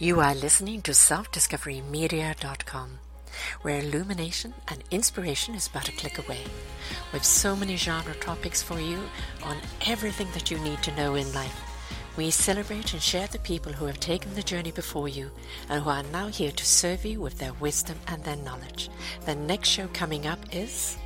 You are listening to selfdiscoverymedia.com, where illumination and inspiration is but a click away. With so many genre topics for you on everything that you need to know in life. We celebrate and share the people who have taken the journey before you and who are now here to serve you with their wisdom and their knowledge. The next show coming up is.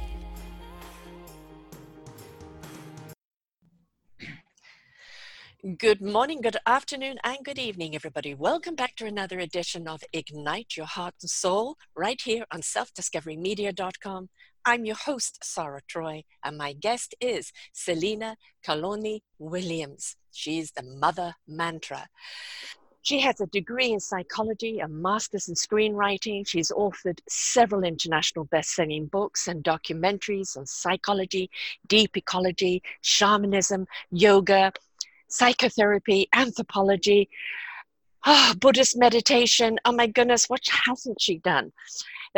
Good morning, good afternoon, and good evening, everybody. Welcome back to another edition of Ignite Your Heart and Soul right here on selfdiscoverymedia.com. I'm your host, Sarah Troy, and my guest is Selena Calloni Williams. She's the mother mantra. She has a degree in psychology, a master's in screenwriting. She's authored several international best-selling books and documentaries on psychology, deep ecology, shamanism, yoga, psychotherapy, anthropology, oh, Buddhist meditation. Oh my goodness, what hasn't she done?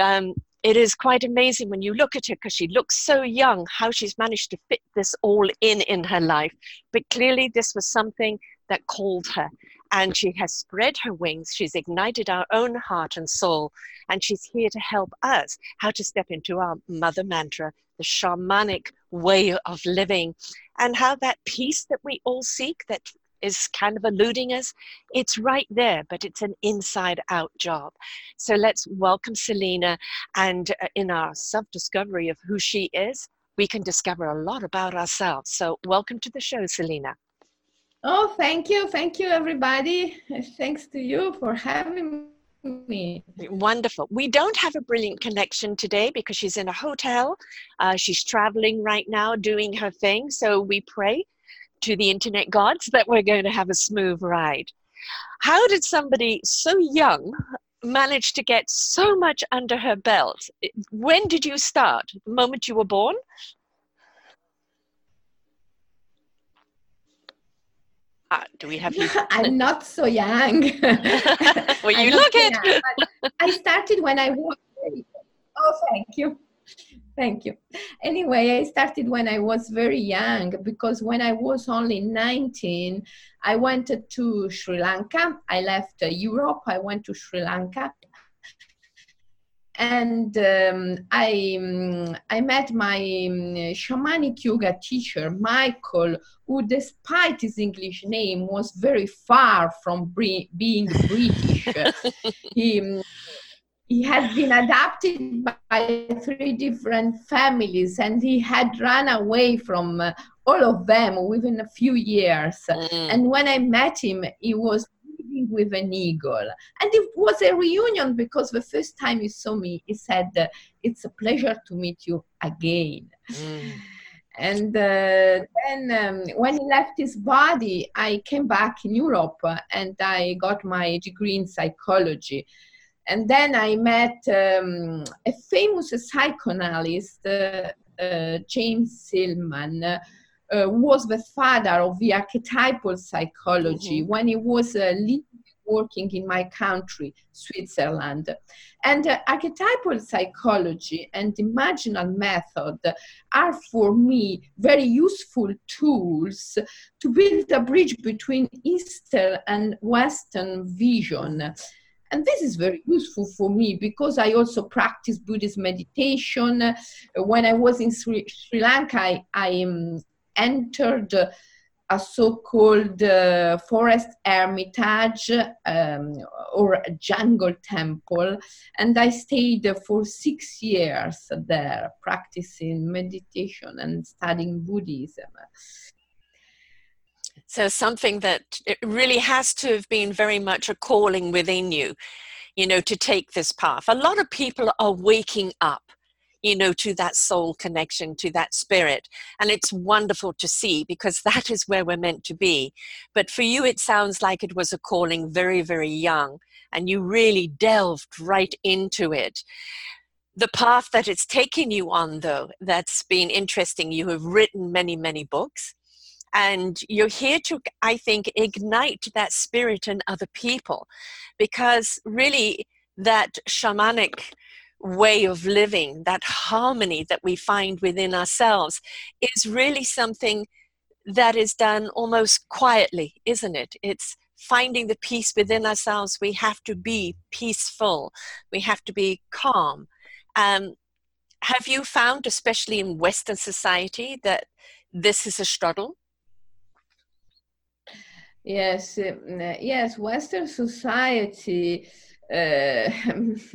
Um, it is quite amazing when you look at her because she looks so young, how she's managed to fit this all in in her life. But clearly, this was something that called her. And she has spread her wings. She's ignited our own heart and soul. And she's here to help us how to step into our mother mantra, the shamanic way of living, and how that peace that we all seek that is kind of eluding us, it's right there, but it's an inside out job. So let's welcome Selena. And uh, in our self discovery of who she is, we can discover a lot about ourselves. So, welcome to the show, Selena. Oh, thank you. Thank you, everybody. Thanks to you for having me. Wonderful. We don't have a brilliant connection today because she's in a hotel. Uh, she's traveling right now, doing her thing. So we pray to the internet gods that we're going to have a smooth ride. How did somebody so young manage to get so much under her belt? When did you start? The moment you were born? Ah, do we have you? I'm not so young. well, you look it. I started when I was. Oh, thank you. Thank you. Anyway, I started when I was very young because when I was only 19, I went to Sri Lanka. I left Europe. I went to Sri Lanka and um, I, um, I met my um, shamanic yoga teacher, Michael, who, despite his English name, was very far from bre- being British. he, um, he had been adopted by three different families and he had run away from uh, all of them within a few years. Mm. And when I met him, he was with an eagle. And it was a reunion because the first time he saw me, he said, It's a pleasure to meet you again. Mm. And uh, then um, when he left his body, I came back in Europe and I got my degree in psychology. And then I met um, a famous psychoanalyst, uh, uh, James Hillman uh, was the father of the archetypal psychology mm-hmm. when he was uh, working in my country, Switzerland. And uh, archetypal psychology and imaginal method are for me very useful tools to build a bridge between Eastern and Western vision. And this is very useful for me because I also practice Buddhist meditation. When I was in Sri, Sri Lanka, I, I um, entered a so-called uh, forest hermitage um, or jungle temple and i stayed for six years there practicing meditation and studying buddhism. So something that it really has to have been very much a calling within you you know to take this path. A lot of people are waking up you know, to that soul connection, to that spirit. And it's wonderful to see because that is where we're meant to be. But for you, it sounds like it was a calling very, very young, and you really delved right into it. The path that it's taken you on, though, that's been interesting. You have written many, many books and you're here to i think ignite that spirit in other people because really that shamanic way of living, that harmony that we find within ourselves, is really something that is done almost quietly, isn't it? It's finding the peace within ourselves, we have to be peaceful, we have to be calm. Um, have you found, especially in Western society, that this is a struggle? Yes, yes, Western society uh,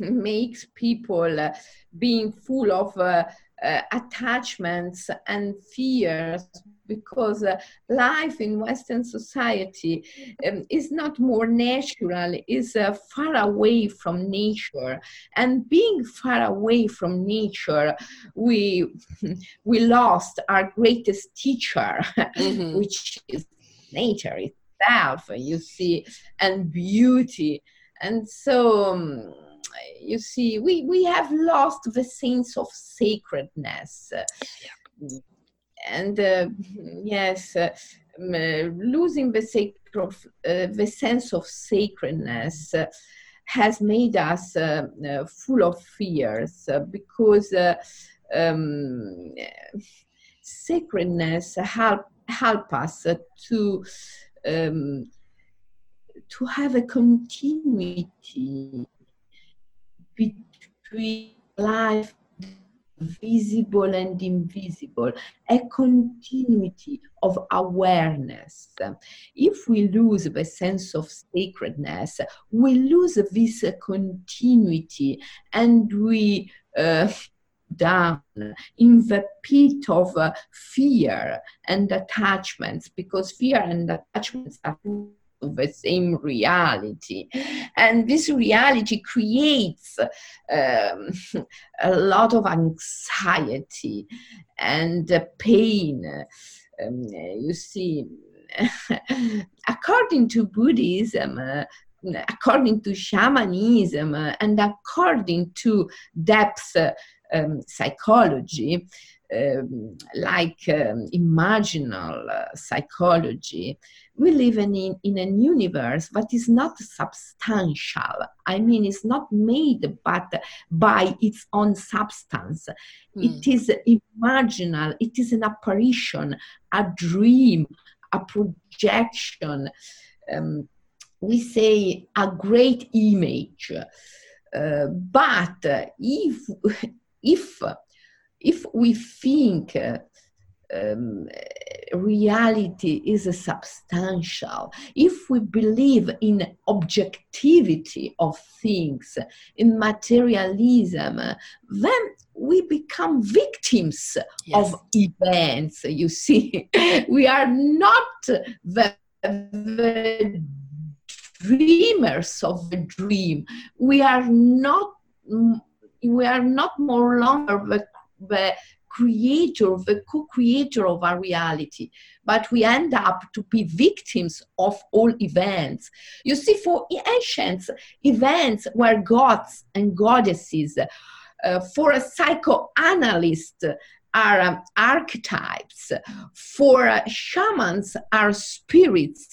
makes people uh, being full of uh, uh, attachments and fears because uh, life in Western society um, is not more natural, is uh, far away from nature. And being far away from nature, we, we lost our greatest teacher, mm-hmm. which is nature itself, you see, and beauty. And so, um, you see, we, we have lost the sense of sacredness. Yeah and uh, yes, uh, losing the, sacred, uh, the sense of sacredness has made us full of fears because um, sacredness help help us to um, to have a continuity between life visible and invisible, a continuity of awareness. If we lose the sense of sacredness, we lose this continuity and we uh, down in the pit of uh, fear and attachments because fear and attachments are the same reality. And this reality creates um, a lot of anxiety and uh, pain. Um, you see, according to Buddhism, uh, according to shamanism, uh, and according to depth um, psychology, um, like um, imaginal uh, psychology, we live in, in an universe that is not substantial. I mean, it's not made but by its own substance. Mm. It is imaginal, it is an apparition, a dream, a projection. Um, we say a great image. Uh, but if, if, if we think uh, um, reality is substantial, if we believe in objectivity of things, in materialism, then we become victims yes. of events. You see, we are not the, the dreamers of the dream. We are not. We are not more longer the, the creator, the co-creator of our reality, but we end up to be victims of all events. You see, for ancients, events were gods and goddesses. Uh, for a psychoanalyst, are um, archetypes, for uh, shamans are spirits,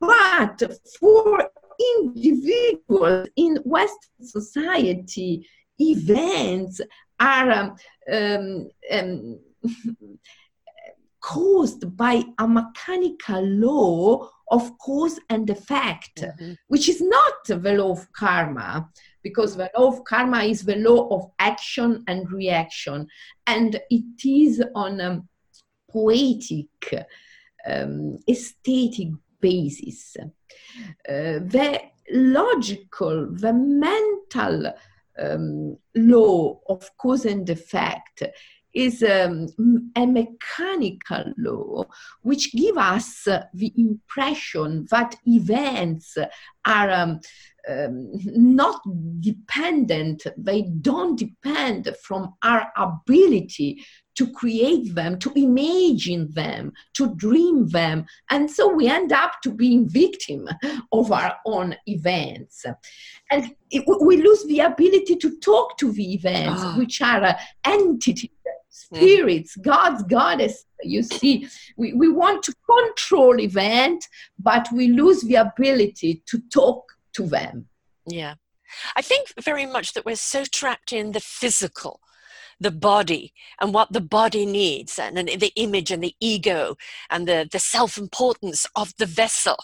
but for individuals in Western society, events are um, um, um caused by a mechanical law of cause and effect, mm-hmm. which is not the law of karma, because the law of karma is the law of action and reaction, and it is on a poetic, um, aesthetic basis. Uh, the logical, the mental um, law of cause and effect is um, a mechanical law which give us the impression that events are um, um, not dependent they don't depend from our ability to create them, to imagine them, to dream them. And so we end up to being victim of our own events. And it, we lose the ability to talk to the events, oh. which are uh, entities, spirits, mm. gods, goddess. You see, we, we want to control event, but we lose the ability to talk to them. Yeah. I think very much that we're so trapped in the physical the body and what the body needs and, and the image and the ego and the, the self-importance of the vessel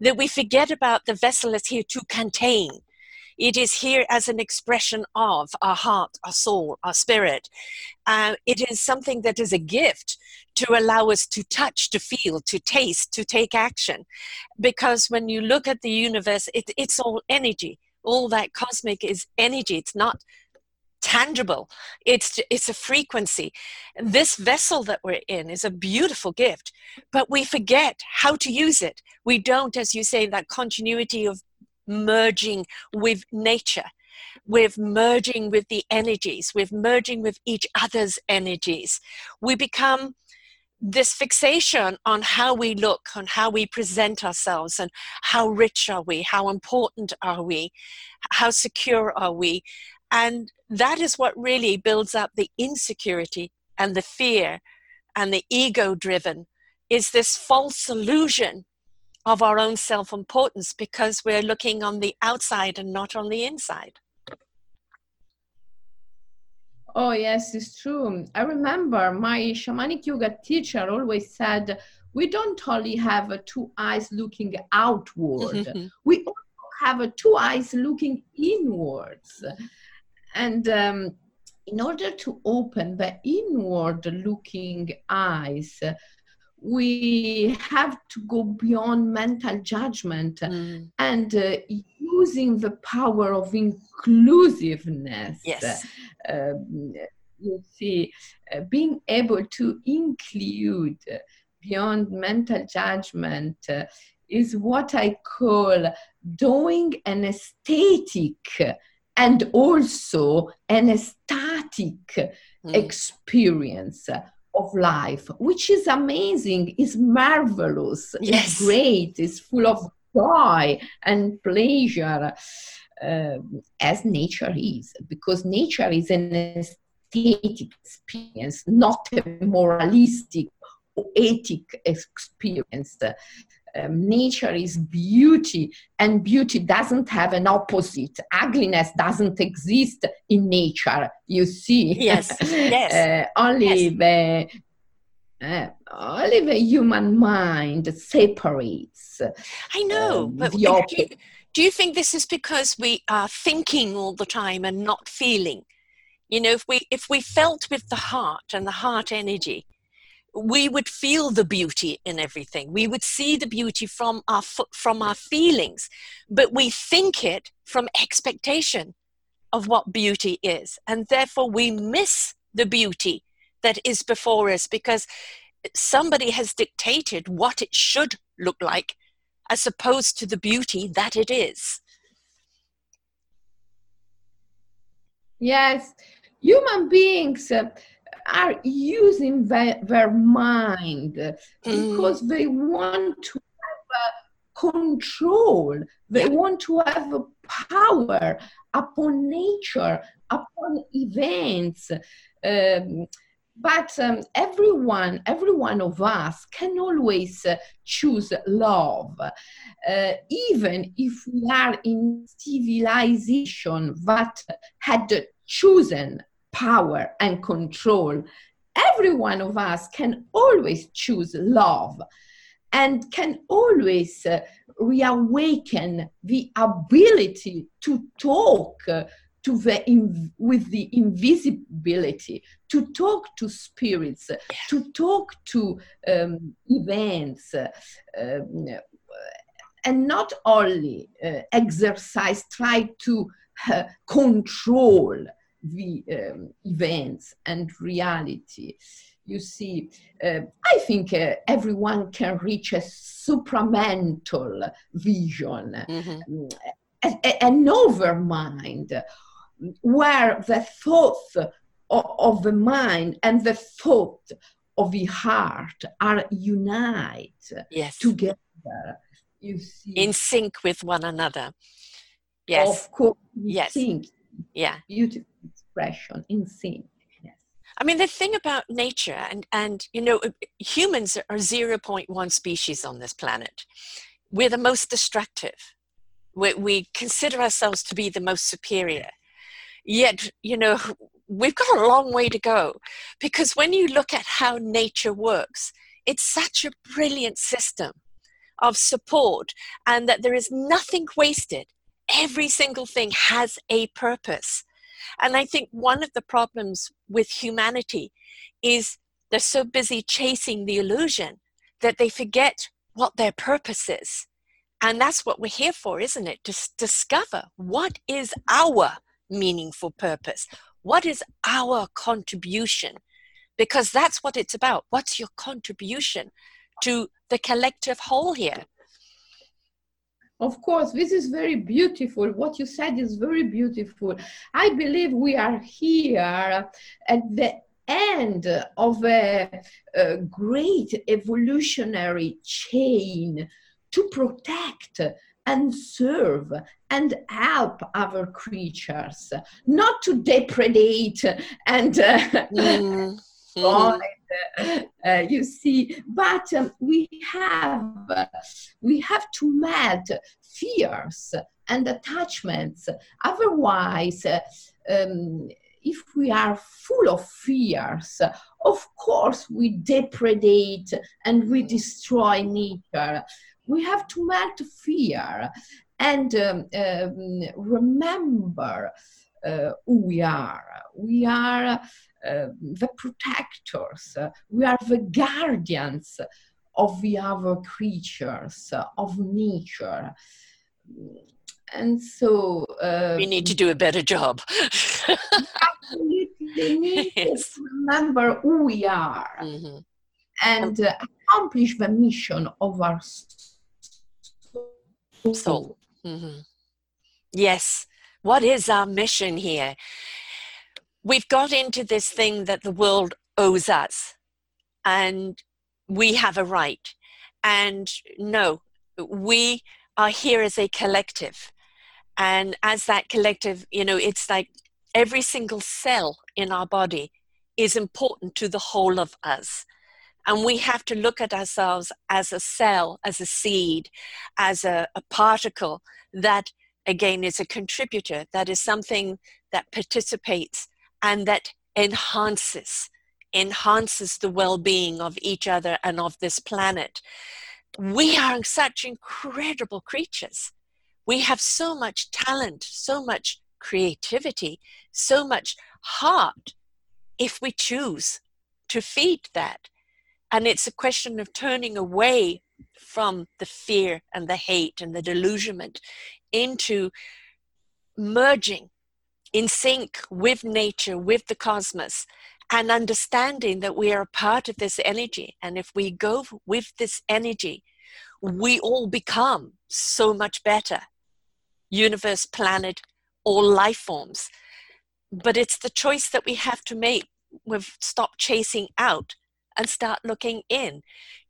that we forget about the vessel is here to contain. It is here as an expression of our heart, our soul, our spirit. Uh, it is something that is a gift to allow us to touch, to feel, to taste, to take action. Because when you look at the universe, it, it's all energy. All that cosmic is energy. It's not tangible. It's it's a frequency. This vessel that we're in is a beautiful gift but we forget how to use it. We don't as you say that continuity of merging with nature with merging with the energies with merging with each other's energies. We become this fixation on how we look on how we present ourselves and how rich are we how important are we how secure are we and that is what really builds up the insecurity and the fear and the ego driven is this false illusion of our own self importance because we're looking on the outside and not on the inside. Oh, yes, it's true. I remember my shamanic yoga teacher always said, We don't only have two eyes looking outward, mm-hmm. we also have two eyes looking inwards. And um, in order to open the inward looking eyes, we have to go beyond mental judgment mm. and uh, using the power of inclusiveness. Yes. Uh, you see, uh, being able to include beyond mental judgment uh, is what I call doing an aesthetic and also an ecstatic mm. experience of life, which is amazing, is marvelous, yes. is great, is full of joy and pleasure, uh, as nature is, because nature is an aesthetic experience, not a moralistic or ethic experience um, nature is beauty and beauty doesn't have an opposite. Ugliness doesn't exist in nature you see. Yes yes uh, only yes. the uh, only the human mind separates i know um, but do you, do you think this is because we are thinking all the time and not feeling? You know if we if we felt with the heart and the heart energy we would feel the beauty in everything. We would see the beauty from our from our feelings, but we think it from expectation of what beauty is, and therefore we miss the beauty that is before us because somebody has dictated what it should look like, as opposed to the beauty that it is. Yes, human beings. Uh, Are using their, their mind mm. because they want to have control they yeah. want to have power upon nature upon events um, but um, everyone every one of us can always uh, choose love uh, even if we are in civilization that had chosen power and control, every one of us can always choose love and can always uh, reawaken the ability to talk uh, to the in, with the invisibility to talk to spirits to talk to um, events uh, um, and not only uh, exercise try to uh, control the um, events and reality. You see, uh, I think uh, everyone can reach a supramental vision, mm-hmm. a, a, an overmind, where the thought of, of the mind and the thought of the heart are unite yes. together. You see, in sync with one another. Yes, of course. Yes, sync. Yeah, beautiful expression in sync. Yes. I mean, the thing about nature, and, and you know, uh, humans are 0.1 species on this planet. We're the most destructive. We, we consider ourselves to be the most superior. Yet, you know, we've got a long way to go because when you look at how nature works, it's such a brilliant system of support and that there is nothing wasted. Every single thing has a purpose. And I think one of the problems with humanity is they're so busy chasing the illusion that they forget what their purpose is. And that's what we're here for, isn't it? To discover what is our meaningful purpose? What is our contribution? Because that's what it's about. What's your contribution to the collective whole here? Of course, this is very beautiful. What you said is very beautiful. I believe we are here at the end of a, a great evolutionary chain to protect and serve and help other creatures, not to depredate and uh, mm. Mm. Uh, you see, but um, we have uh, we have to melt fears and attachments. Otherwise, uh, um, if we are full of fears, of course we depredate and we destroy nature. We have to melt fear and um, um, remember uh, who we are. We are uh, the protectors, we are the guardians of the other creatures, of nature and so uh, we need to do a better job. absolutely, we need yes. to remember who we are mm-hmm. and uh, accomplish the mission of our soul. soul. Mm-hmm. Yes, what is our mission here? We've got into this thing that the world owes us, and we have a right. And no, we are here as a collective and as that collective you know it's like every single cell in our body is important to the whole of us and we have to look at ourselves as a cell as a seed as a, a particle that again is a contributor. That is something that participates and that enhances enhances the well-being of each other and of this planet. We are such incredible creatures. We have so much talent, so much creativity, so much heart if we choose to feed that. And it's a question of turning away from the fear and the hate and the delusionment into merging in sync with nature, with the cosmos, and understanding that we are a part of this energy. And if we go with this energy, we all become so much better universe, planet, all life forms. But it's the choice that we have to make. We've stopped chasing out and start looking in.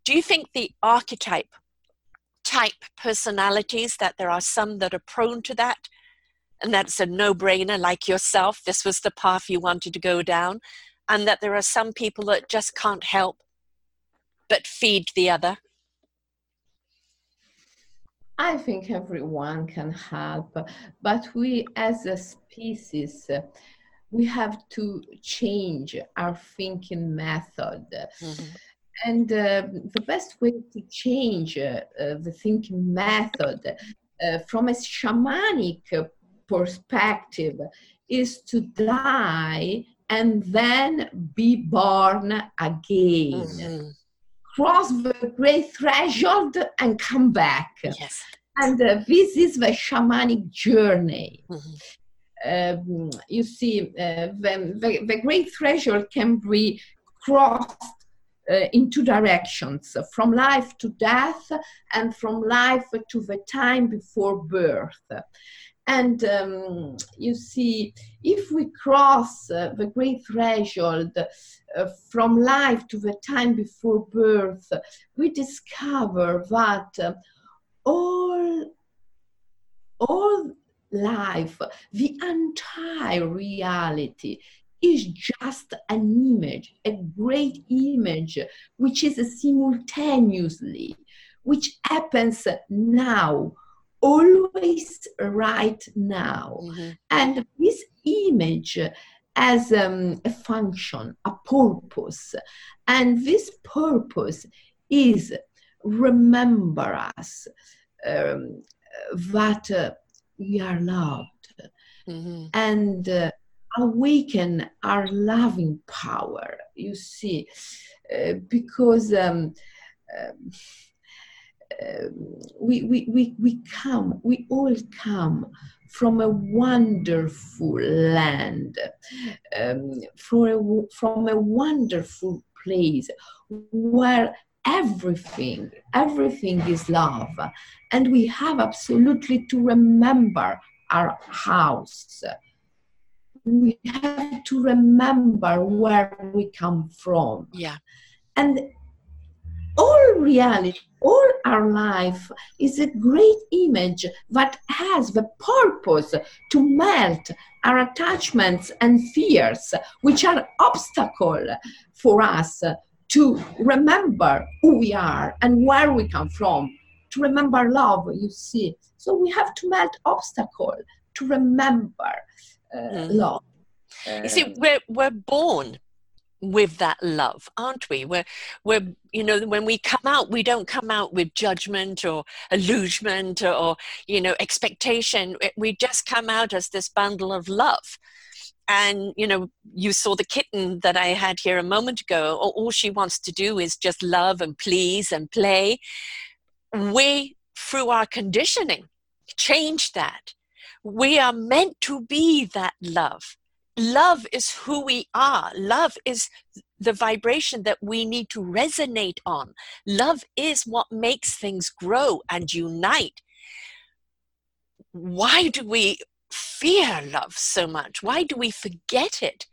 Do you think the archetype type personalities, that there are some that are prone to that, and that's a no brainer, like yourself, this was the path you wanted to go down, and that there are some people that just can't help but feed the other? I think everyone can help, but we as a species, we have to change our thinking method. Mm-hmm. And uh, the best way to change uh, the thinking method uh, from a shamanic perspective is to die and then be born again. Mm-hmm cross the great threshold and come back. Yes. And uh, this is the shamanic journey. Mm-hmm. Um, you see, uh, the, the, the, great threshold can be crossed uh, in two directions from life to death and from life to the time before birth. And um, you see, if we cross uh, the great threshold uh, from life to the time before birth, we discover that uh, all, all life, the entire reality, is just an image, a great image, which is simultaneously, which happens now always right now. Mm-hmm. And this image has um, a function, a purpose. And this purpose is remember us um, that uh, we are loved mm-hmm. and uh, awaken our loving power you see uh, because um, um, we, we, we, we come, we all come from a wonderful land, um, from, a, from a wonderful place where everything, everything is love. And we have absolutely to remember our house. We have to remember where we come from. Yeah. And all reality, all our life is a great image that has the purpose to melt our attachments and fears, which are obstacle for us to remember who we are and where we come from, to remember love, you see. So we have to melt obstacle to remember uh, mm. love. You see, we're, we're born with that love aren't we? We're, we're you know when we come out we don't come out with judgment or illusion or, or you know expectation. We just come out as this bundle of love. And you know you saw the kitten that i had here a moment ago. All she wants to do is just love and please and play. We through our conditioning change that we are meant to be that love love is who we are. Love is the vibration that we need to resonate on. Love is what makes things grow and unite. Why do we fear love so much? Why do we forget it?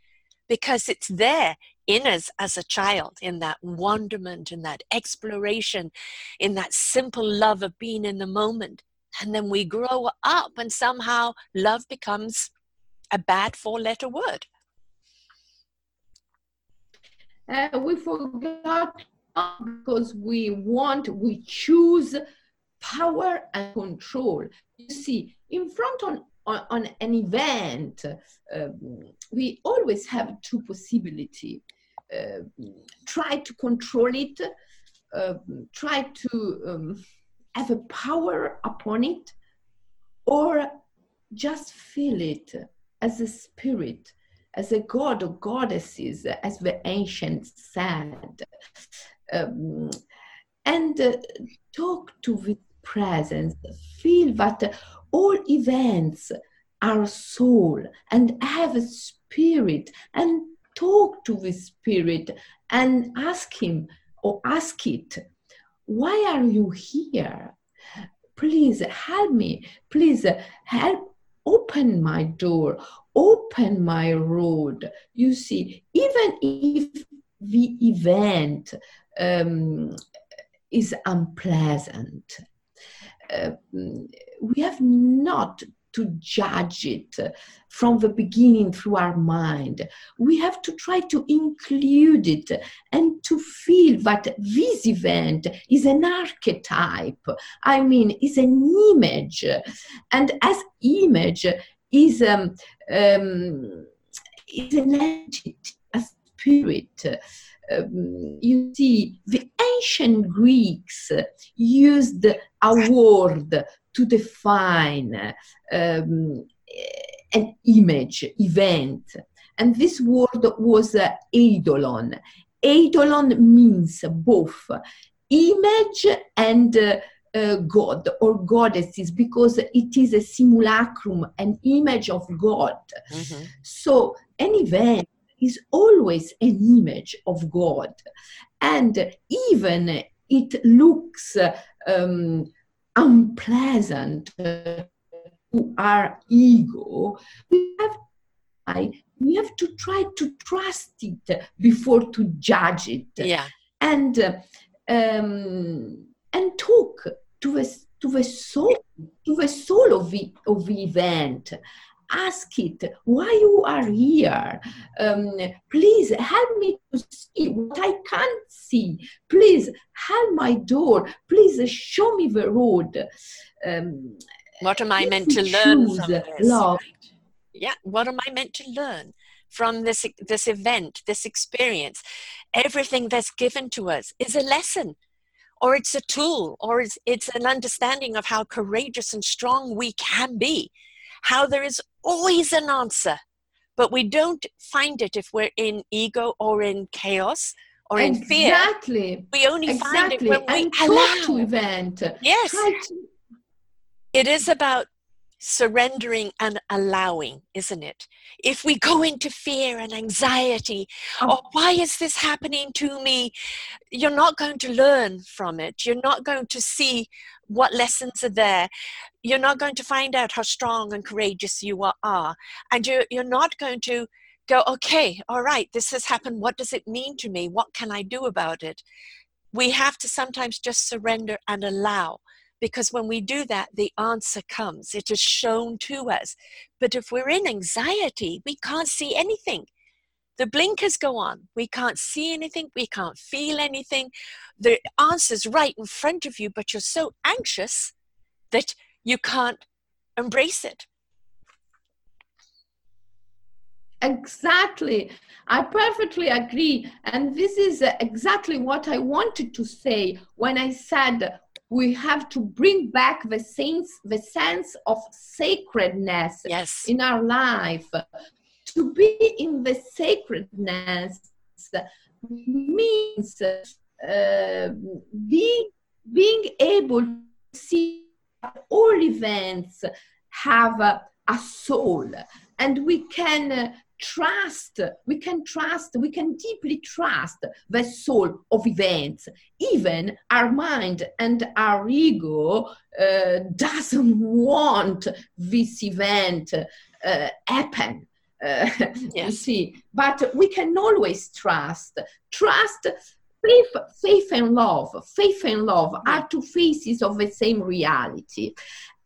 Because it's there in us as a child, in that wonderment, in that exploration, in that simple love of being in the moment. And then we grow up, and somehow love becomes a bad four letter word? Uh, we forgot because we want, we choose power and control. You see, in front on, on, on an event, um, we always have two possibilities. Uh, try to control it, uh, try to um, have a power upon it, or just feel it as a spirit, as a god or goddesses, as the ancients said, um, and uh, talk to the presence, feel that all events are soul and have a spirit, and talk to the spirit and ask him or ask it, why are you here? Please help me. Please help open my door, open my road. You see, even if the event um, is unpleasant, uh, we have not to judge it from the beginning through our mind. We have to try to include it and to feel that this event is an archetype. I mean, is an image. And as image is, um, um, is an entity, a spirit. Um, you see, the ancient Greeks used a word to define um, an image, event. And this word was uh, eidolon. Eidolon means both image and uh, uh, God or goddesses because it is a simulacrum, an image of God. Mm-hmm. So an event is always an image of God. And even it looks um, unpleasant to our ego, we have, I, we have to try to trust it before to judge it. Yeah. And um, and talk to the to the soul to the soul of the of the event ask it why you are here? Um, please help me to see what i can't see. Please help my door. Please show me the road. Um, what am i meant to learn from this? love. yeah what am i meant to learn from this this event this experience? Everything that's given to us is a lesson or it's a tool, or it's, it's an understanding of how courageous and strong we can be, how there is always an answer, but we don't find it if we're in ego or in chaos or exactly. in fear. Exactly. We only exactly. find it when we and allow. to event. Yes. To It is about surrendering and allowing, isn't it? If we go into fear and anxiety, Oh. why is this happening to me? You're not going to learn from it. You're not going to see what lessons are there. You're not going to find out how strong and courageous you are- are. And you're, you're not going to go, okay, all right, this has happened. What does it mean to me? What can I do about it? We have to sometimes just surrender and allow because when we do that, the answer comes. It is shown to us. But if we're in anxiety, we can't see anything. The blinkers go on. We can't see anything. We can't feel anything. The answer's right in front of you, but you're so anxious that you can't embrace it. Exactly. I perfectly agree. And this is exactly what I wanted to say when I said we have to bring back the sense, the sense of sacredness Yes. in our life. To be in the sacredness means uh, being, being able to see that all events have a, a soul and we can uh, trust we can trust we can deeply trust the soul of events. Even our mind and our ego uh, doesn't want this event uh, happen. Uh, you see but we can always trust. Trust faith faith and love. Faith and love are two faces of the same reality.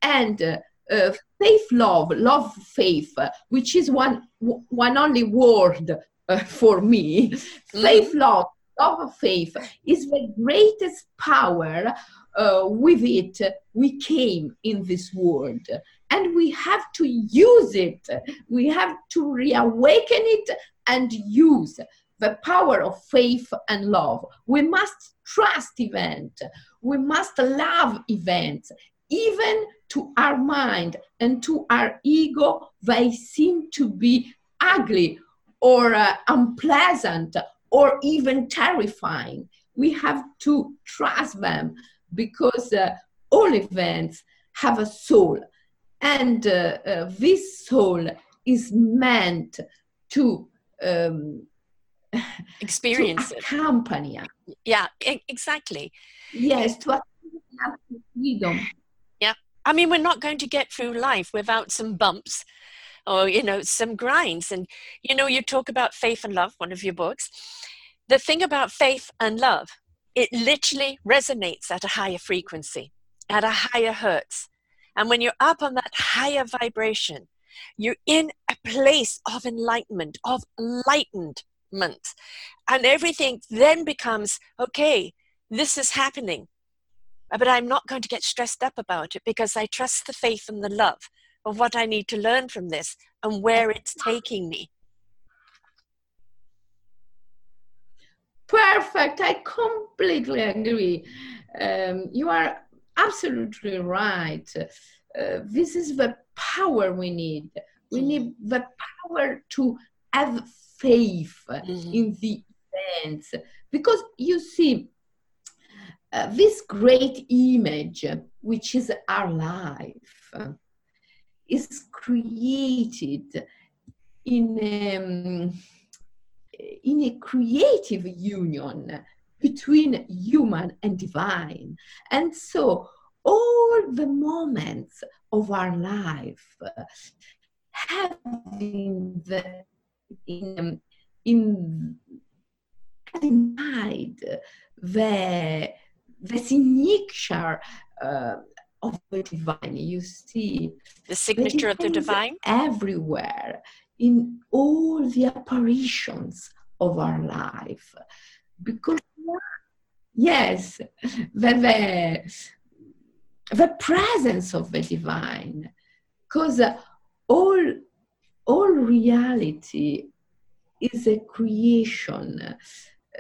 And uh, faith love love faith which is one one only word uh, for me. Faith love love faith is the greatest power uh, with it we came in this world. And we have to use it. We have to reawaken it and use the power of faith and love. We must trust event. We must love events even to our mind and to our ego, they seem to be ugly or uh, unpleasant or even terrifying. We have to trust them because uh, all events have a soul, and uh, uh, this soul is meant to. Um, Experience to accompany us. Yeah, exactly. Yes, to freedom. I mean, we're not going to get through life without some bumps or, you know, some grinds. And, you know, you talk about faith and love, one of your books. The thing about faith and love, it literally resonates at a higher frequency, at a higher hertz. And when you're up on that higher vibration, you're in a place of enlightenment, of enlightenment. And everything then becomes okay, this is happening but I'm not going to get stressed up about it because I trust the faith and the love of what I need to learn from this and where it's taking me. Perfect. I completely agree. Um, you are absolutely right. Uh, this is the power we need. We need the power to have faith Mhm. in the events. Because you see, uh, this great image, which is our life, is created in um, in a creative union between human and divine. And so all the moments of our life have in the in in in mind the the signature uh, of the divine. You see, The signature of the divine. everywhere in all the apparitions of our life because yes the, the, the presence of the divine because all all reality is a creation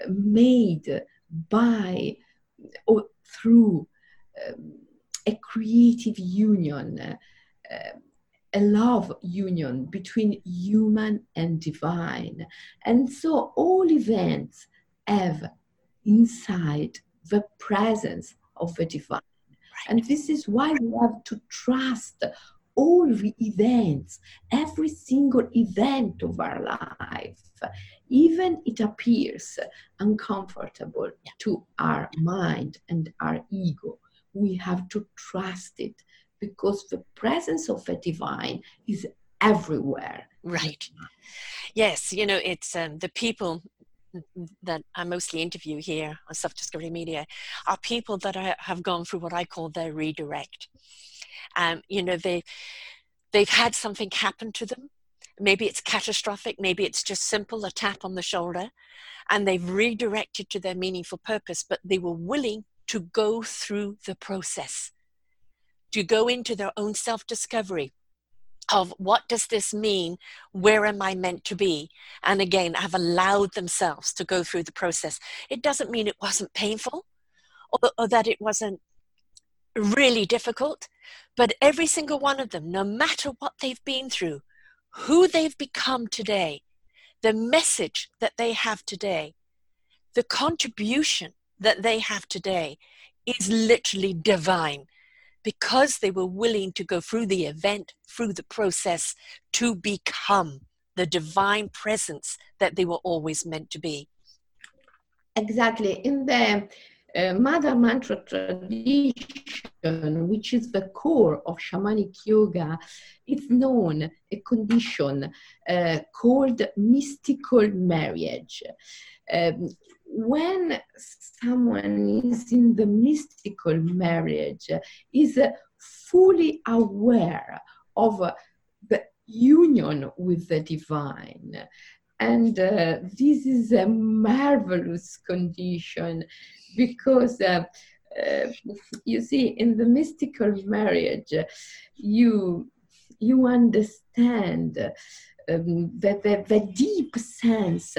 made by or through um, a creative union, uh, a love union between human and divine. And so all events have inside the presence of the divine. And this is why we have to trust all the events, every single event of our life, even it appears uncomfortable to our mind and our ego. We have to trust it because the presence of the divine is everywhere. Right. Yes, you know, it's um, the people that I mostly interview here on Self Discovery Media are people that are, have gone through what I call their redirect. Um, you know, they they've had something happen to them. Maybe it's catastrophic, maybe it's just simple a tap on the shoulder, and they've redirected to their meaningful purpose, but they were willing to go through the process, to go into their own self discovery, of what does this mean? Where am I meant to be? And again, have allowed themselves to go through the process. It doesn't mean it wasn't painful or, or that it wasn't really difficult, but every single one of them, no matter what they've been through, who they've become today, the message that they have today, the contribution that they have today is literally divine because they were willing to go through the event, through the process to become the divine presence that they were always meant to be. Exactly. In the uh, Mother Mantra tradition, which is the core of shamanic yoga, it's known a condition uh, called mystical marriage. Um, when someone is in the mystical marriage, is fully aware of the union with the divine. And uh, this is a marvelous condition because uh, uh, you see, in the mystical marriage, you you understand um, the, the, the, deep sense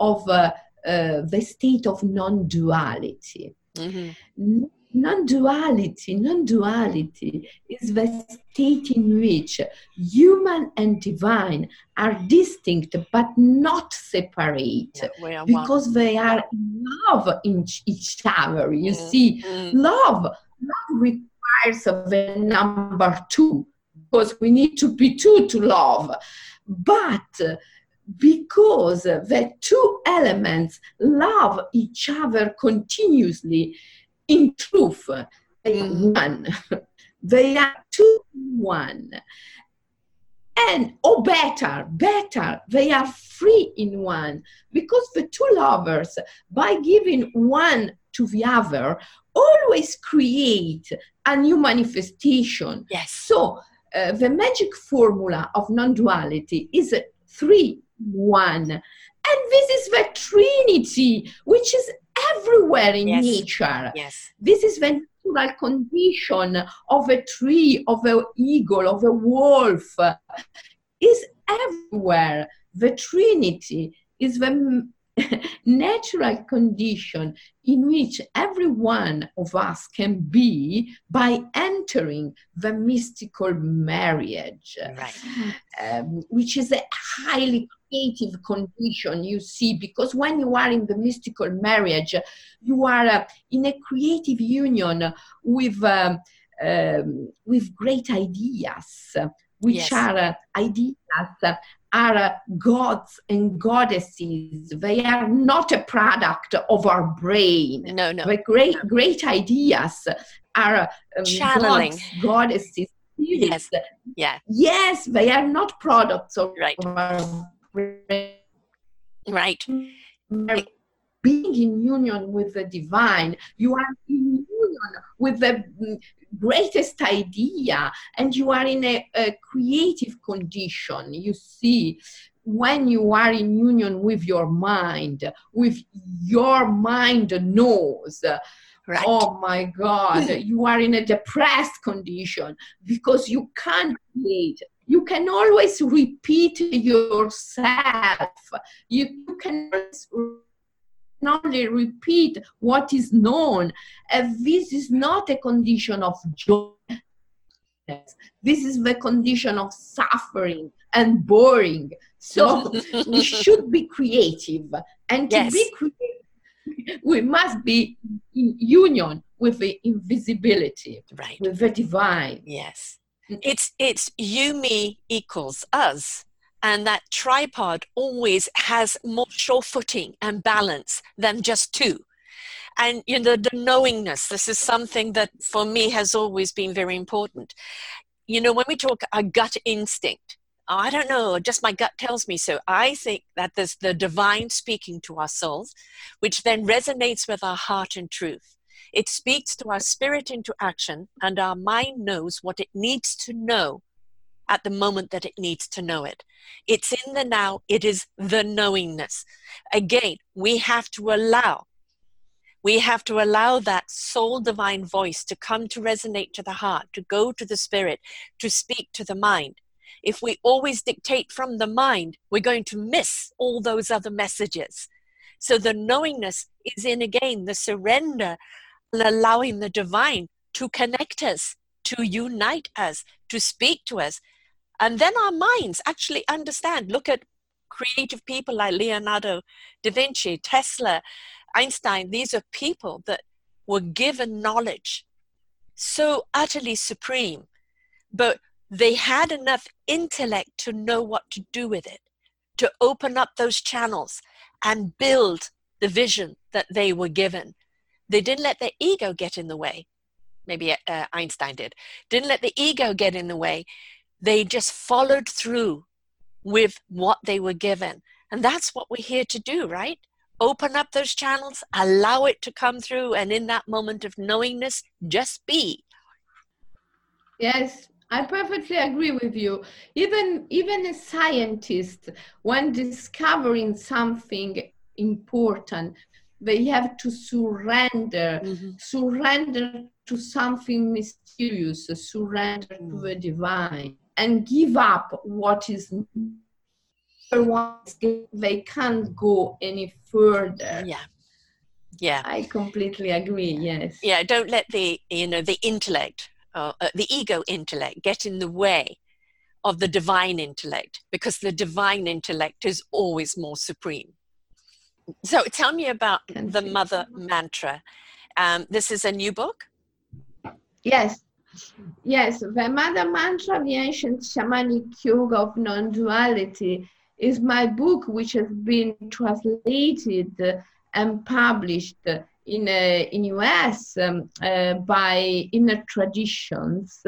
of uh, uh, the state of non-duality. Mm-hmm. Non-duality, non-duality is the state in which human and divine are distinct but not separate yeah, because they are in love in each other. You mm-hmm. see, mm-hmm. love, love requires a number two because we need to be two to love. But because the two elements love each other continuously in truth they mm. one. They are two one. And or better better they are free in one. Because the two lovers by giving one to the other always create a new manifestation. Yes. So uh, the magic formula of non-duality is three one. And this is the Trinity, which is everywhere in yes. nature. Yes. This is the natural condition of a tree, of an eagle, of a wolf. Is everywhere. The Trinity is the natural condition in which every one of us can be by entering the mystical marriage, right. um, which is a highly creative condition you see because when you are in the mystical marriage you are uh, in a creative union with um, um, with great ideas which yes. are uh, ideas are gods and goddesses. They are not a product of our brain. No, no. The great, great ideas are um, channeling gods, goddesses. Yes. Yeah. Yes, they are not products of right. our brain. Right. Being in union with the divine, you are in union with the greatest idea and you are in a, a creative condition you see when you are in union with your mind with your mind knows Right. Oh my God, you are in a depressed condition because you can't create. You can always repeat yourself. You, you can only repeat what is known. Uh, this is not a condition of joy. This is the condition of suffering and boring. So we should be creative. And to Yes. be creative, we must be in union with the invisibility, Right. with the divine. Yes. It's it's you me equals us. And that tripod always has more sure footing and balance than just two. And you know, the knowingness, this is something that for me has always been very important. You know, when we talk a gut instinct, I don't know, just my gut tells me so. I think that there's the divine speaking to our souls, which then resonates with our heart and truth. It speaks to our spirit into action, and our mind knows what it needs to know at the moment that it needs to know it. It's in the now, it is the knowingness. Again, we have to allow. We have to allow that soul divine voice to come to resonate to the heart, to go to the spirit, to speak to the mind. If we always dictate from the mind, we're going to miss all those other messages. So the knowingness is in again the surrender and allowing the divine to connect us, to unite us, to speak to us. And then our minds actually understand. Look at creative people like Leonardo da Vinci, Tesla, Einstein. These are people that were given knowledge so utterly supreme, but they had enough intellect to know what to do with it, to open up those channels and build the vision that they were given. They didn't let their ego get in the way. Maybe uh, Einstein did. Didn't let the ego get in the way. They just followed through with what they were given. And that's what we're here to do, right? Open up those channels, allow it to come through, and in that moment of knowingness, just be. Yes, I perfectly agree with you. Even even a scientist, when discovering something important, they have to surrender, mm-hmm. surrender to something mysterious, surrender to the divine, and give up what is. Otherwise, they can't go any further. Yeah. Yeah. I completely agree. Yes. Yeah. Don't let the, you know, the intellect, uh, uh, the ego intellect get in the way of the divine intellect because the divine intellect is always more supreme. So tell me about the mother mantra. Um, this is a new book. Yes, yes. The Mother Mantra, the ancient shamanic yoga of non-duality, is my book, which has been translated and published in uh, in US um, uh, by Inner Traditions,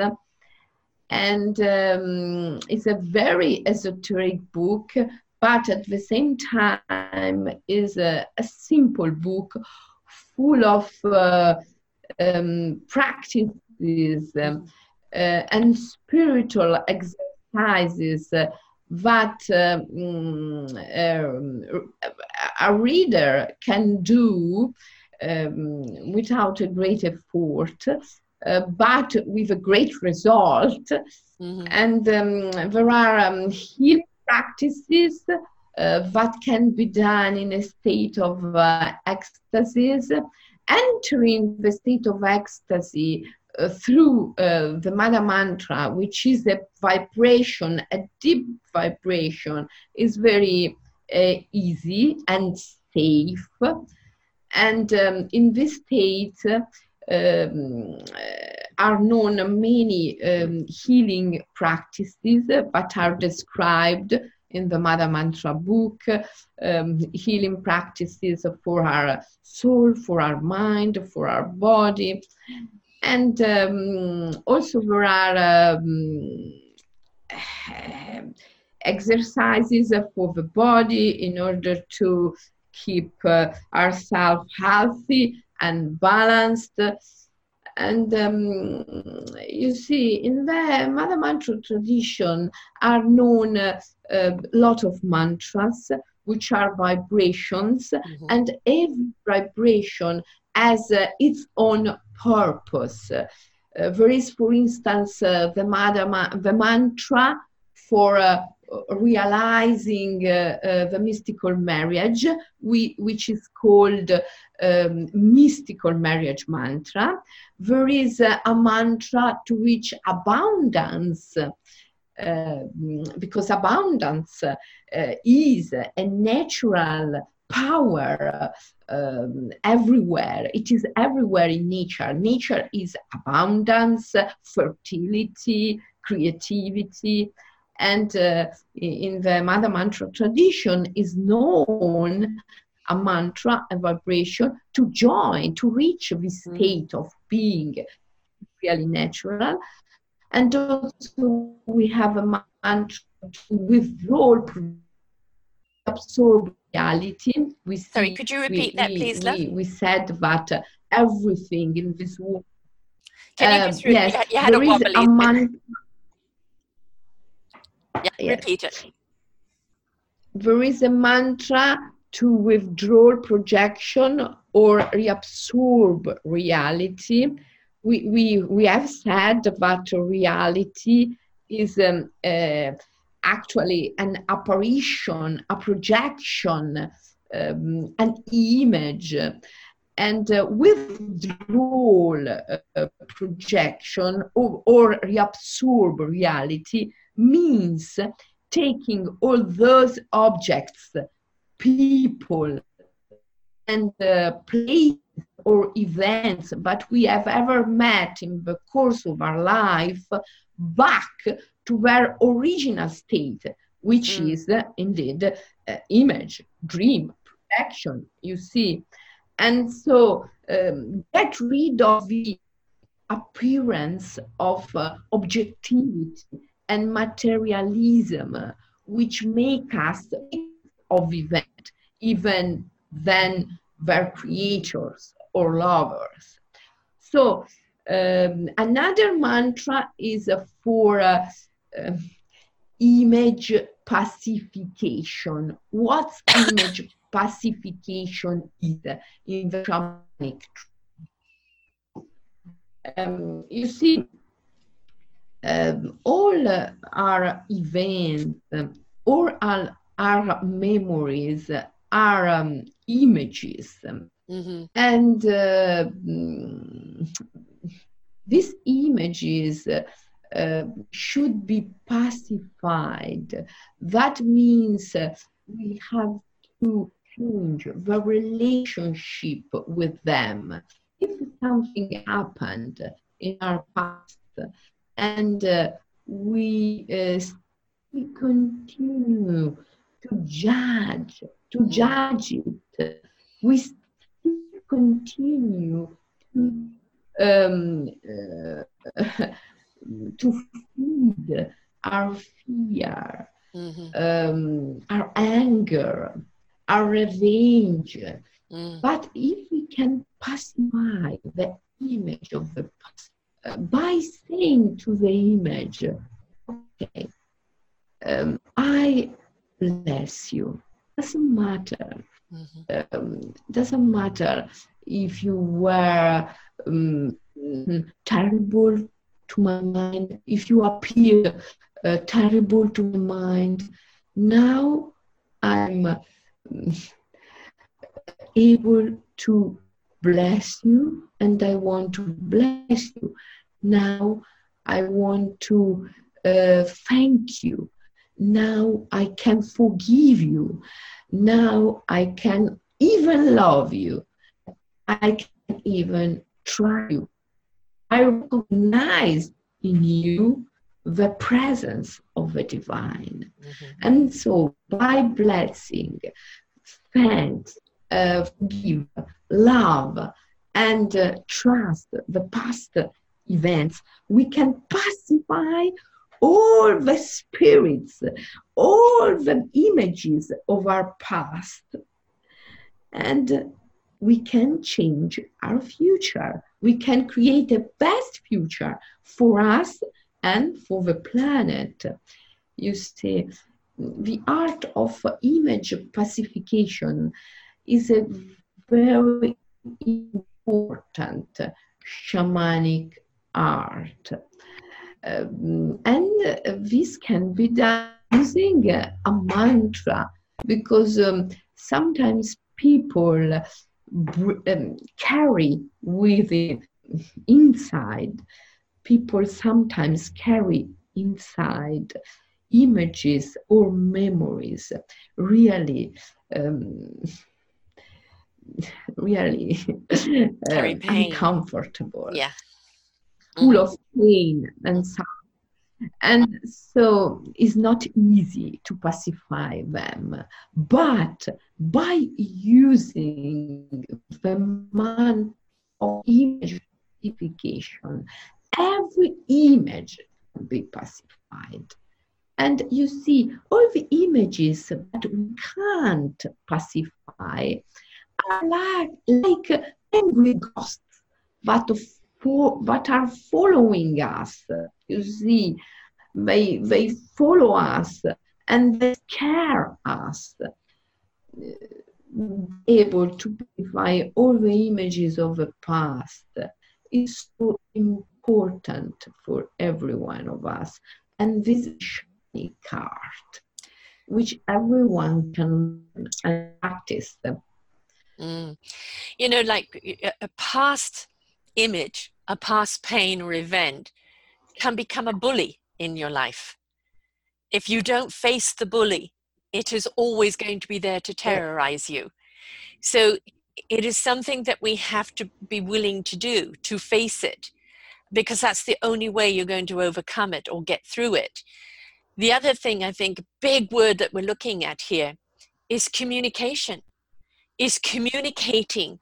and um, it's a very esoteric book, but at the same time is a, a simple book full of uh, um, practices um, uh, and spiritual exercises uh, that um, um, a reader can do um, without a great effort, uh, but with a great result. Mhm. And um, there are um, healing practices uh, that can be done in a state of uh, ecstasy. Entering the state of ecstasy uh, through uh, the Mother Mantra, which is a vibration, a deep vibration, is very uh, easy and safe. And um, in this state, um, uh, are known many um, healing practices but are described in the Mother Mantra book, um, healing practices for our soul, for our mind, for our body. And um, also there are um, exercises for the body in order to keep uh, ourselves healthy and balanced. And um, you see, in the Mother Mantra tradition are known a uh, lot of mantras, which are vibrations, Mhm. and every vibration has uh, its own purpose. Uh, there is, for instance, uh, the, the mantra for uh, realizing uh, uh, the mystical marriage, we, which is called um, mystical marriage mantra. There is a, a mantra to which abundance, uh, because abundance uh, is a natural power um, everywhere. It is everywhere in nature. Nature is abundance, fertility, creativity and uh, in the mother mantra tradition is known a mantra a vibration to join to reach this mm. state of being really natural and also we have a mantra to withdraw absorb reality we see, sorry could you repeat we, that please we, we, said that uh, everything in this world can you just uh, yes, you had there a is a mantra yeah, yes. repeat it. There is a mantra to withdraw projection or reabsorb reality. We, we, we have said that reality is um, uh, actually an apparition, a projection, um, an image. And uh, withdrawal uh, projection or, or reabsorb reality means taking all those objects, people, and uh, places or events but we have ever met in the course of our life back to their original state, which mm. is uh, indeed uh, image, dream, projection, you see. And so um, get rid of the appearance of uh, objectivity and materialism, which make us of event, even than their creators or lovers. So um, another mantra is for uh, uh, image pacification. What's image pacification is in the shamanic? Um, you see, um, all our events, all our, our memories, are um, images, mm-hmm. and uh, these images uh, should be pacified. That means uh, we have to change the relationship with them. If something happened in our past, and uh, we, uh, we continue to judge, to mm-hmm. judge it. We still continue to, um, uh, to feed our fear, mm-hmm. um, our anger, our revenge. Mm. But if we can pacify the image of the past, by saying to the image, okay, um, I bless you. Doesn't matter. Mm-hmm. Um, doesn't matter if you were um, terrible to my mind, if you appear uh, terrible to my mind. Now I'm um, able to bless you and I want to bless you. Now I want to uh, thank you. Now I can forgive you. Now I can even love you. I can even try you. I recognize in you the presence of the divine. Mm-hmm. And so by blessing, thanks, uh, give, love, and uh, trust the past events, we can pacify all the spirits, all the images of our past, and we can change our future. We can create a best future for us and for the planet. You see, the art of image pacification is a very important shamanic art. Um, and this can be done using a, a mantra because um, sometimes people um, carry within inside. People sometimes carry inside images or memories. Really um, really Very uh, uncomfortable. Yeah full mm-hmm. of pain and suffering and so it's not easy to pacify them. But by using the man of image pacification every image can be pacified. And you see all the images that we can't pacify are like, like angry ghosts but for, that are following us. You see, they, they follow us and they scare us. Able to purify all the images of the past is so important for every one of us. And this shamanic art, which everyone can practice. Mm. You know, like a past image, a past pain or event, can become a bully in your life. If you don't face the bully, it is always going to be there to terrorize you. So it is something that we have to be willing to do, to face it, because that's the only way you're going to overcome it or get through it. The other thing I think, big word that we're looking at here is communication, is communicating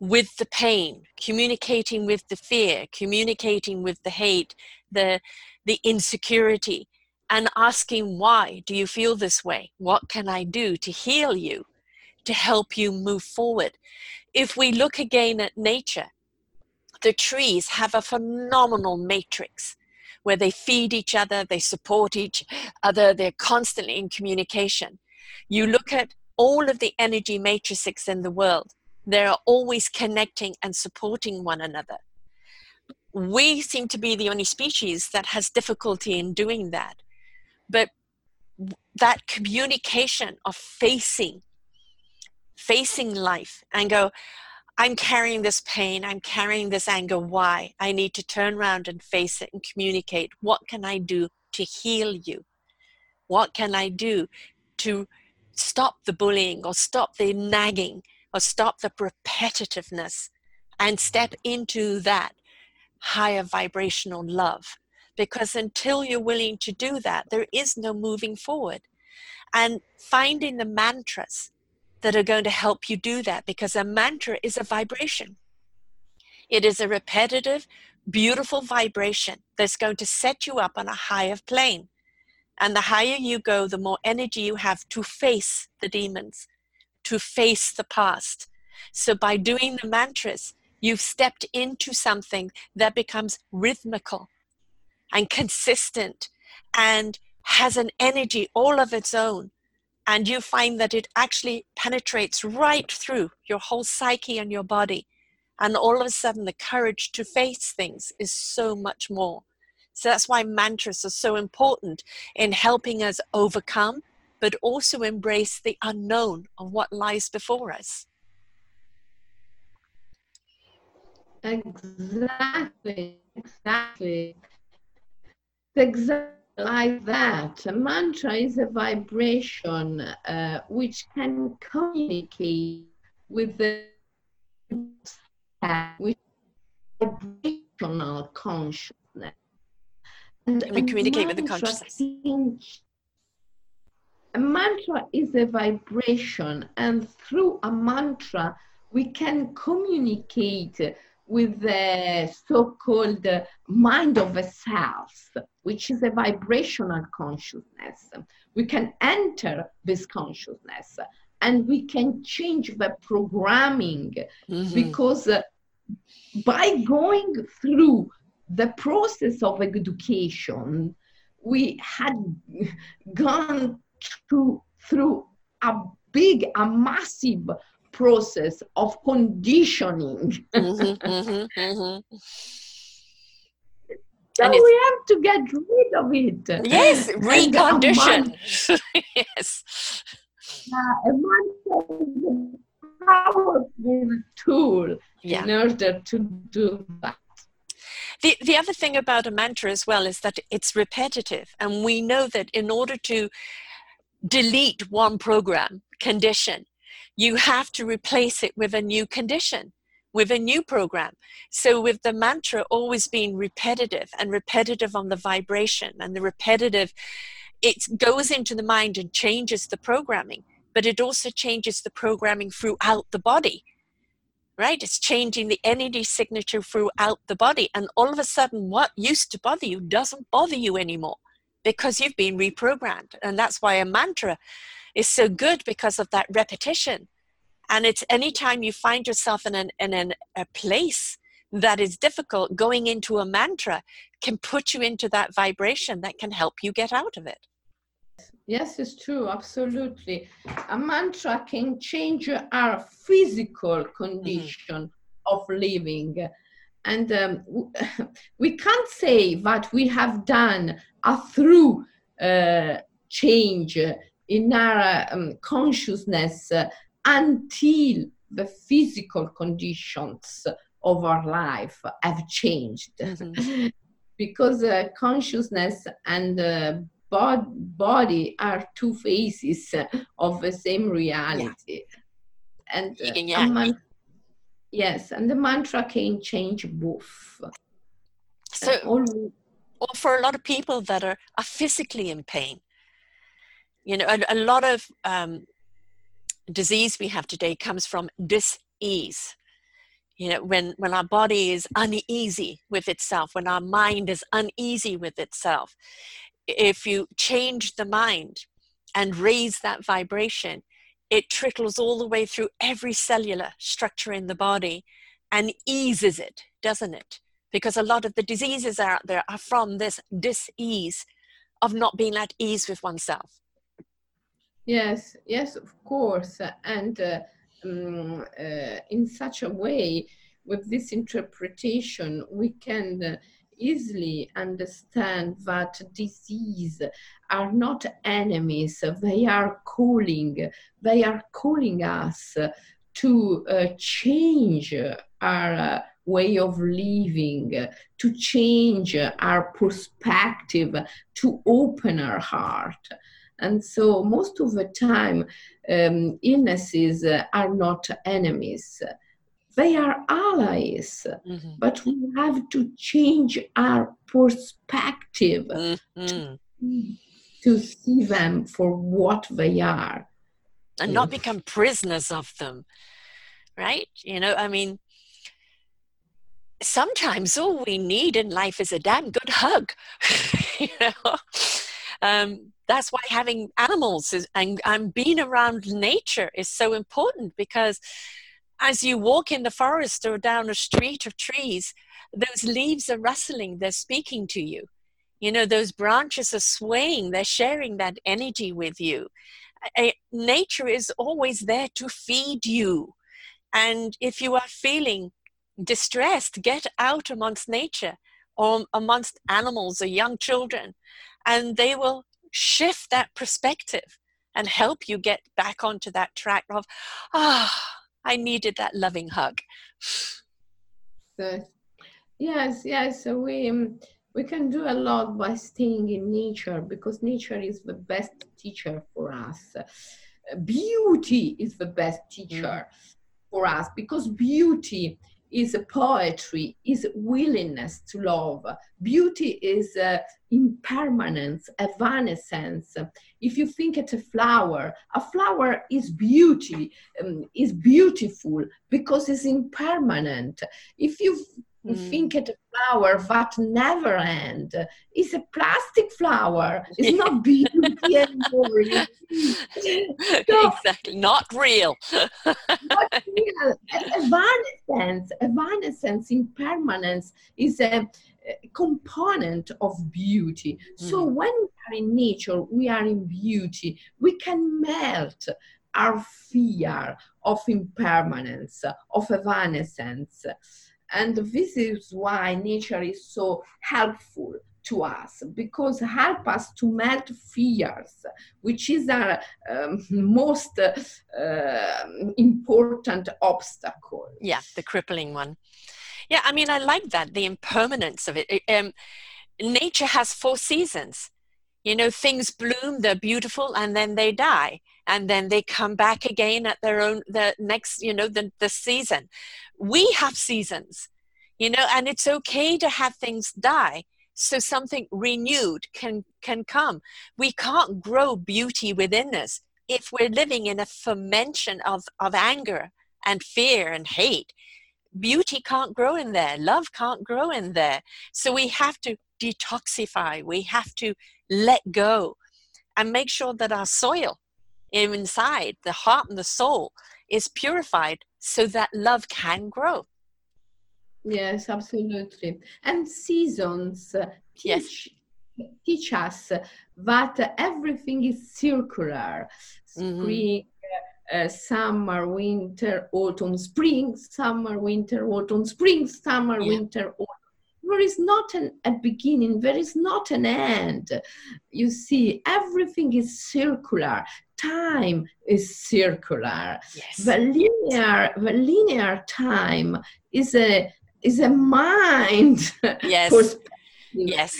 with the pain, communicating with the fear, communicating with the hate, the, the insecurity, and asking why do you feel this way? What can I do to heal you, to help you move forward? If we look again at nature, the trees have a phenomenal matrix where they feed each other, they support each other, they're constantly in communication. You look at all of the energy matrices in the world, they're always connecting and supporting one another. We seem to be the only species that has difficulty in doing that. But that communication of facing, facing life and go, I'm carrying this pain, I'm carrying this anger. Why? I need to turn around and face it and communicate. What can I do to heal you? What can I do to stop the bullying or stop the nagging or stop the repetitiveness and step into that higher vibrational love. Because until you're willing to do that, there is no moving forward. And finding the mantras that are going to help you do that, because a mantra is a vibration. It is a repetitive, beautiful vibration that's going to set you up on a higher plane. And the higher you go, the more energy you have to face the demons, to face the past. So by doing the mantras, you've stepped into something that becomes rhythmical and consistent and has an energy all of its own. And you find that it actually penetrates right through your whole psyche and your body. And all of a sudden, the courage to face things is so much more. So that's why mantras are so important in helping us overcome but also embrace the unknown of what lies before us. Exactly, exactly. Exactly like that. A mantra is a vibration uh, which can communicate with the with vibrational consciousness. And we communicate with the consciousness a mantra is a vibration, and through a mantra, we can communicate with the so called mind of a self, which is a vibrational consciousness. We can enter this consciousness and we can change the programming mm-hmm. because uh, by going through the process of education, we had gone through, through a big, a massive process of conditioning. Mm-hmm, mm-hmm, mm-hmm. So and we have to get rid of it. Yes, recondition. yes. Uh, a mantra is a powerful tool yeah. in order to do that. The, the other thing about a mantra as well is that it's repetitive. And we know that in order to delete one program condition, you have to replace it with a new condition, with a new program. So, with the mantra always being repetitive and repetitive on the vibration and the repetitive, it goes into the mind and changes the programming, but it also changes the programming throughout the body right? It's changing the energy signature throughout the body. And all of a sudden, what used to bother you doesn't bother you anymore because you've been reprogrammed. And that's why a mantra is so good because of that repetition. And it's anytime you find yourself in, an, in an, a place that is difficult, going into a mantra can put you into that vibration that can help you get out of it. Yes, it's true, absolutely. A mantra can change our physical condition mm-hmm. of living. And um, we can't say that we have done a through uh, change in our um, consciousness uh, until the physical conditions of our life have changed. Mm-hmm. because uh, consciousness and uh, bod- body are two faces of the same reality. Yeah. And uh. Man- yes, and the mantra can change both. So, or for a lot of people that are, are physically in pain, you know, a, a lot of um, disease we have today comes from dis-ease you know when when our body is uneasy with itself when our mind is uneasy with itself if you change the mind and raise that vibration, it trickles all the way through every cellular structure in the body and eases it, doesn't it? Because a lot of the diseases out there are from this dis-ease of not being at ease with oneself. Yes, yes, of course. And uh, um, uh, in such a way, with this interpretation, we can uh, easily understand that disease are not enemies. They are calling they are calling us to uh, change our uh, way of living to change our perspective to open our heart. And so most of the time um, illnesses are not enemies they are allies, mm-hmm. but we have to change our perspective mm-hmm. to, to, see them for what they are. And not become prisoners of them, right? You know, I mean, sometimes all we need in life is a damn good hug, you know? Um, that's why having animals is, and, and being around nature is so important because as you walk in the forest or down a street of trees, those leaves are rustling, they're speaking to you. You know, those branches are swaying, they're sharing that energy with you. Nature is always there to feed you. And if you are feeling distressed, get out amongst nature or amongst animals or young children, and they will shift that perspective and help you get back onto that track of, ah, I needed that loving hug. So, yes, yes. So we um, we can do a lot by staying in nature because nature is the best teacher for us. Beauty is the best teacher mm. for us because beauty is poetry, is willingness to love. Beauty is uh, impermanence, evanescence. If you think at a flower, a flower is beauty, um, is beautiful because it's impermanent. If you Mm. Think at a flower that never end. It's a plastic flower. It's not beauty anymore. so, exactly, not real. not real. Evanescence, evanescence, impermanence is a, a component of beauty. Mm. So when we are in nature, we are in beauty. We can melt our fear of impermanence, of evanescence and this is why nature is so helpful to us because help us to melt fears which is our um, most uh, important obstacle. Yeah the crippling one. Yeah i mean i like that the impermanence of it. Um, nature has four seasons. You know things bloom they're beautiful and then they die and then they come back again at their own the next you know the, the season. We have seasons you know and it's okay to have things die so something renewed can can come. We can't grow beauty within us if we're living in a fermentation of of anger and fear and hate. Beauty can't grow in there. Love can't grow in there. So we have to detoxify. We have to let go and make sure that our soil inside, the heart and the soul, is purified so that love can grow. Yes, absolutely. And seasons teach, yes. teach us that everything is circular. Mm-hmm. Spring, mm-hmm. uh, summer, winter, autumn, spring, summer, winter, autumn, spring, summer, yeah. winter, autumn there is not an, a beginning, there is not an end. You see, everything is circular. Time is circular. Yes. The linear, the linear time is a is a mind. Yes. yes.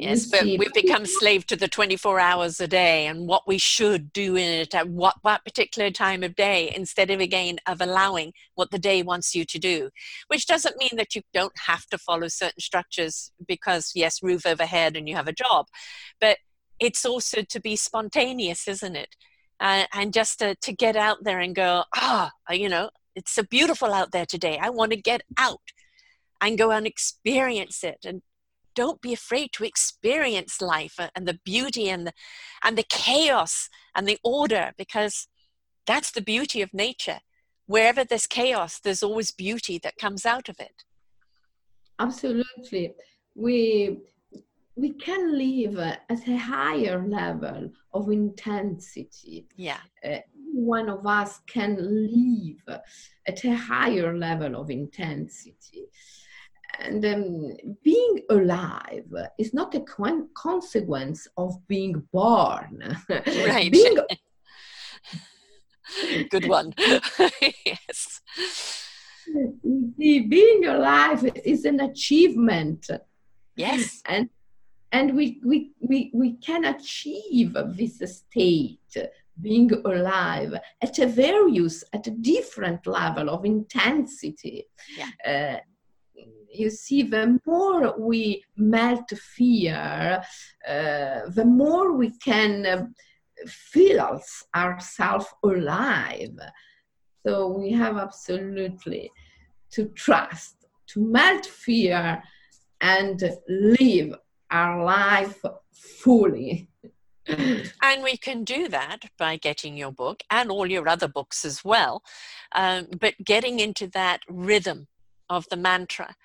Yes, but we've become slave to the 24 hours a day and what we should do in it at what, what particular time of day instead of again of allowing what the day wants you to do, which doesn't mean that you don't have to follow certain structures because yes, roof overhead and you have a job, but it's also to be spontaneous, isn't it? Uh, and just to, to get out there and go, ah, you know, it's so beautiful out there today. I want to get out and go and experience it and don't be afraid to experience life and the beauty and the, and the chaos and the order because that's the beauty of nature. Wherever there's chaos, there's always beauty that comes out of it. Absolutely. We we can live at a higher level of intensity. Yeah. Uh, one of us can live at a higher level of intensity and um, being alive is not a con- consequence of being born. Right. being... Good one. yes. being alive is an achievement. Yes. And and we, we, we, we can achieve this state being alive at a various at a different level of intensity yeah. Uh, you see, the more we melt fear, uh, the more we can uh, feel ourselves alive. So we have absolutely to trust, to melt fear, and live our life fully. and we can do that by getting your book and all your other books as well, um, but getting into that rhythm of the mantra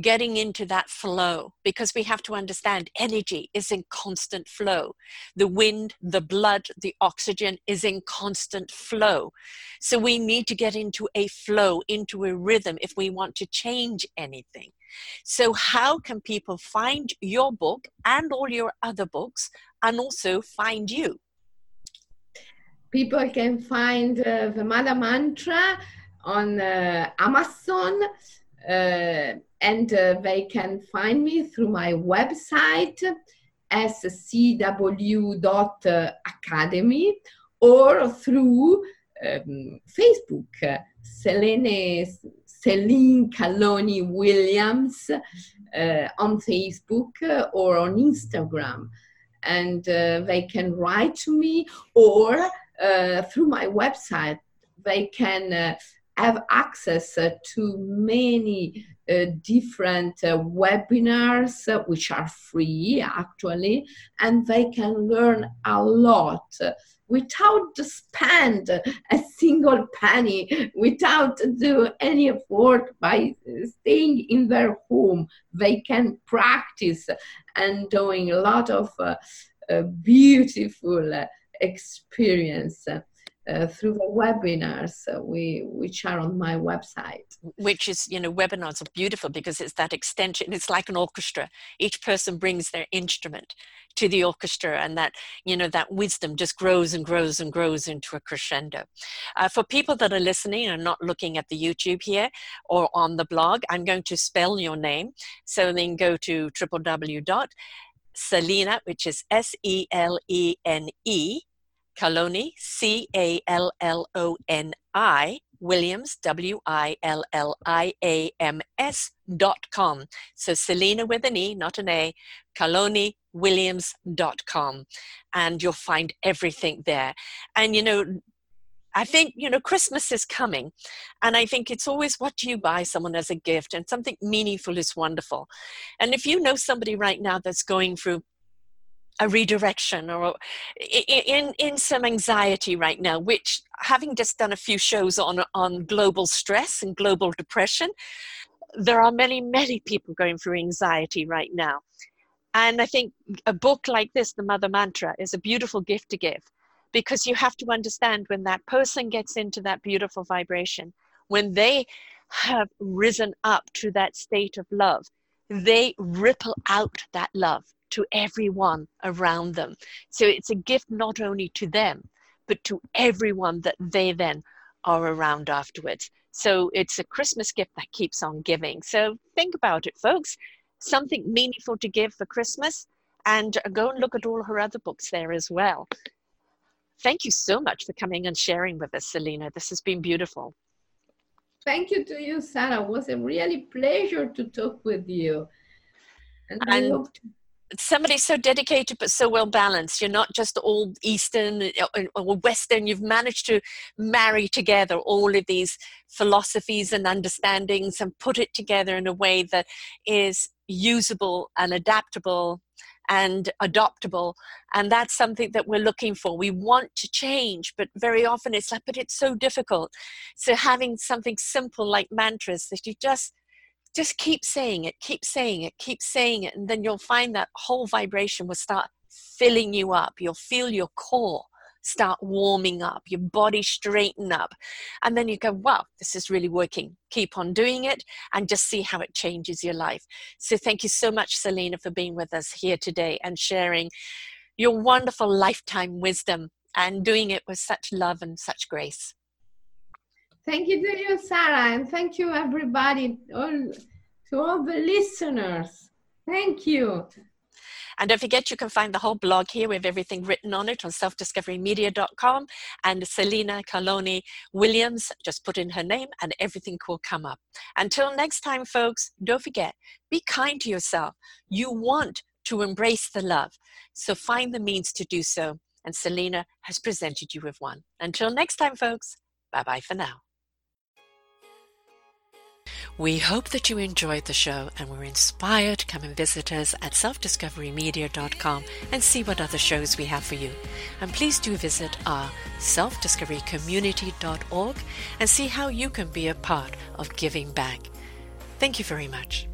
getting into that flow because we have to understand energy is in constant flow. The wind, the blood, the oxygen is in constant flow. So we need to get into a flow, into a rhythm if we want to change anything. So, how can people find your book and all your other books and also find you? People can find uh, the Mother Mantra on uh, Amazon uh, and uh, they can find me through my website scw.academy or through um, Facebook, Selene, Selene Calloni Williams uh, on Facebook or on Instagram. And uh, they can write to me or uh, through my website, they can uh, have access uh, to many uh, different uh, webinars, which are free actually, and they can learn a lot without spend a single penny, without do any effort by staying in their home. They can practice and doing a lot of uh, uh, beautiful experience uh, through the webinars uh, we, which are on my website. Which is, you know, webinars are beautiful because it's that extension. It's like an orchestra. Each person brings their instrument to the orchestra, and that, you know, that wisdom just grows and grows and grows into a crescendo. Uh, for people that are listening and not looking at the YouTube here or on the blog, I'm going to spell your name. So then go to www.selene, which is S E L E N E Calloni, C A L L O N I, Williams, W I L L I A M S dot com. So Selene with an E, not an A, Calloni Williams dot com. And you'll find everything there. And you know, I think, you know, Christmas is coming. And I think it's always what do you buy someone as a gift? And something meaningful is wonderful. And if you know somebody right now that's going through a redirection or in in some anxiety right now which having just done a few shows on on global stress and global depression there are many many people going through anxiety right now. And i think a book like this the mother mantra is a beautiful gift to give because you have to understand when that person gets into that beautiful vibration when they have risen up to that state of love they ripple out that love to everyone around them. So it's a gift not only to them, but to everyone that they then are around afterwards. So it's a Christmas gift that keeps on giving. So think about it, folks. Something meaningful to give for Christmas, and go and look at all her other books there as well. Thank you so much for coming and sharing with us, Selene. This has been beautiful. Thank you to you, Sarah. It was a really pleasure to talk with you. And, and I hope to somebody so dedicated but so well balanced. You're not just all eastern uh, or western. You've managed to marry together all of these philosophies and understandings and put it together in a way that is usable and adaptable and adoptable. And that's something that we're looking for. We want to change but very often it's like but it's so difficult. So having something simple like mantras that you just just keep saying it, keep saying it, keep saying it, and then you'll find that whole vibration will start filling you up. You'll feel your core start warming up, your body straighten up, and then you go, wow, this is really working. Keep on doing it and just see how it changes your life. So, thank you so much, Selene, for being with us here today and sharing your wonderful lifetime wisdom and doing it with such love and such grace. Thank you to you, Sarah, and thank you, everybody, all, to all the listeners. Thank you. And don't forget, you can find the whole blog here with everything written on it on selfdiscoverymedia.com. And Selene Calloni Williams, just put in her name and everything will come up. Until next time, folks, don't forget, be kind to yourself. You want to embrace the love. So find the means to do so. And Selene has presented you with one. Until next time, folks, bye bye for now. We hope that you enjoyed the show and were inspired come and visit us at selfdiscoverymedia.com and see what other shows we have for you. And please do visit our selfdiscoverycommunity.org and see how you can be a part of giving back. Thank you very much.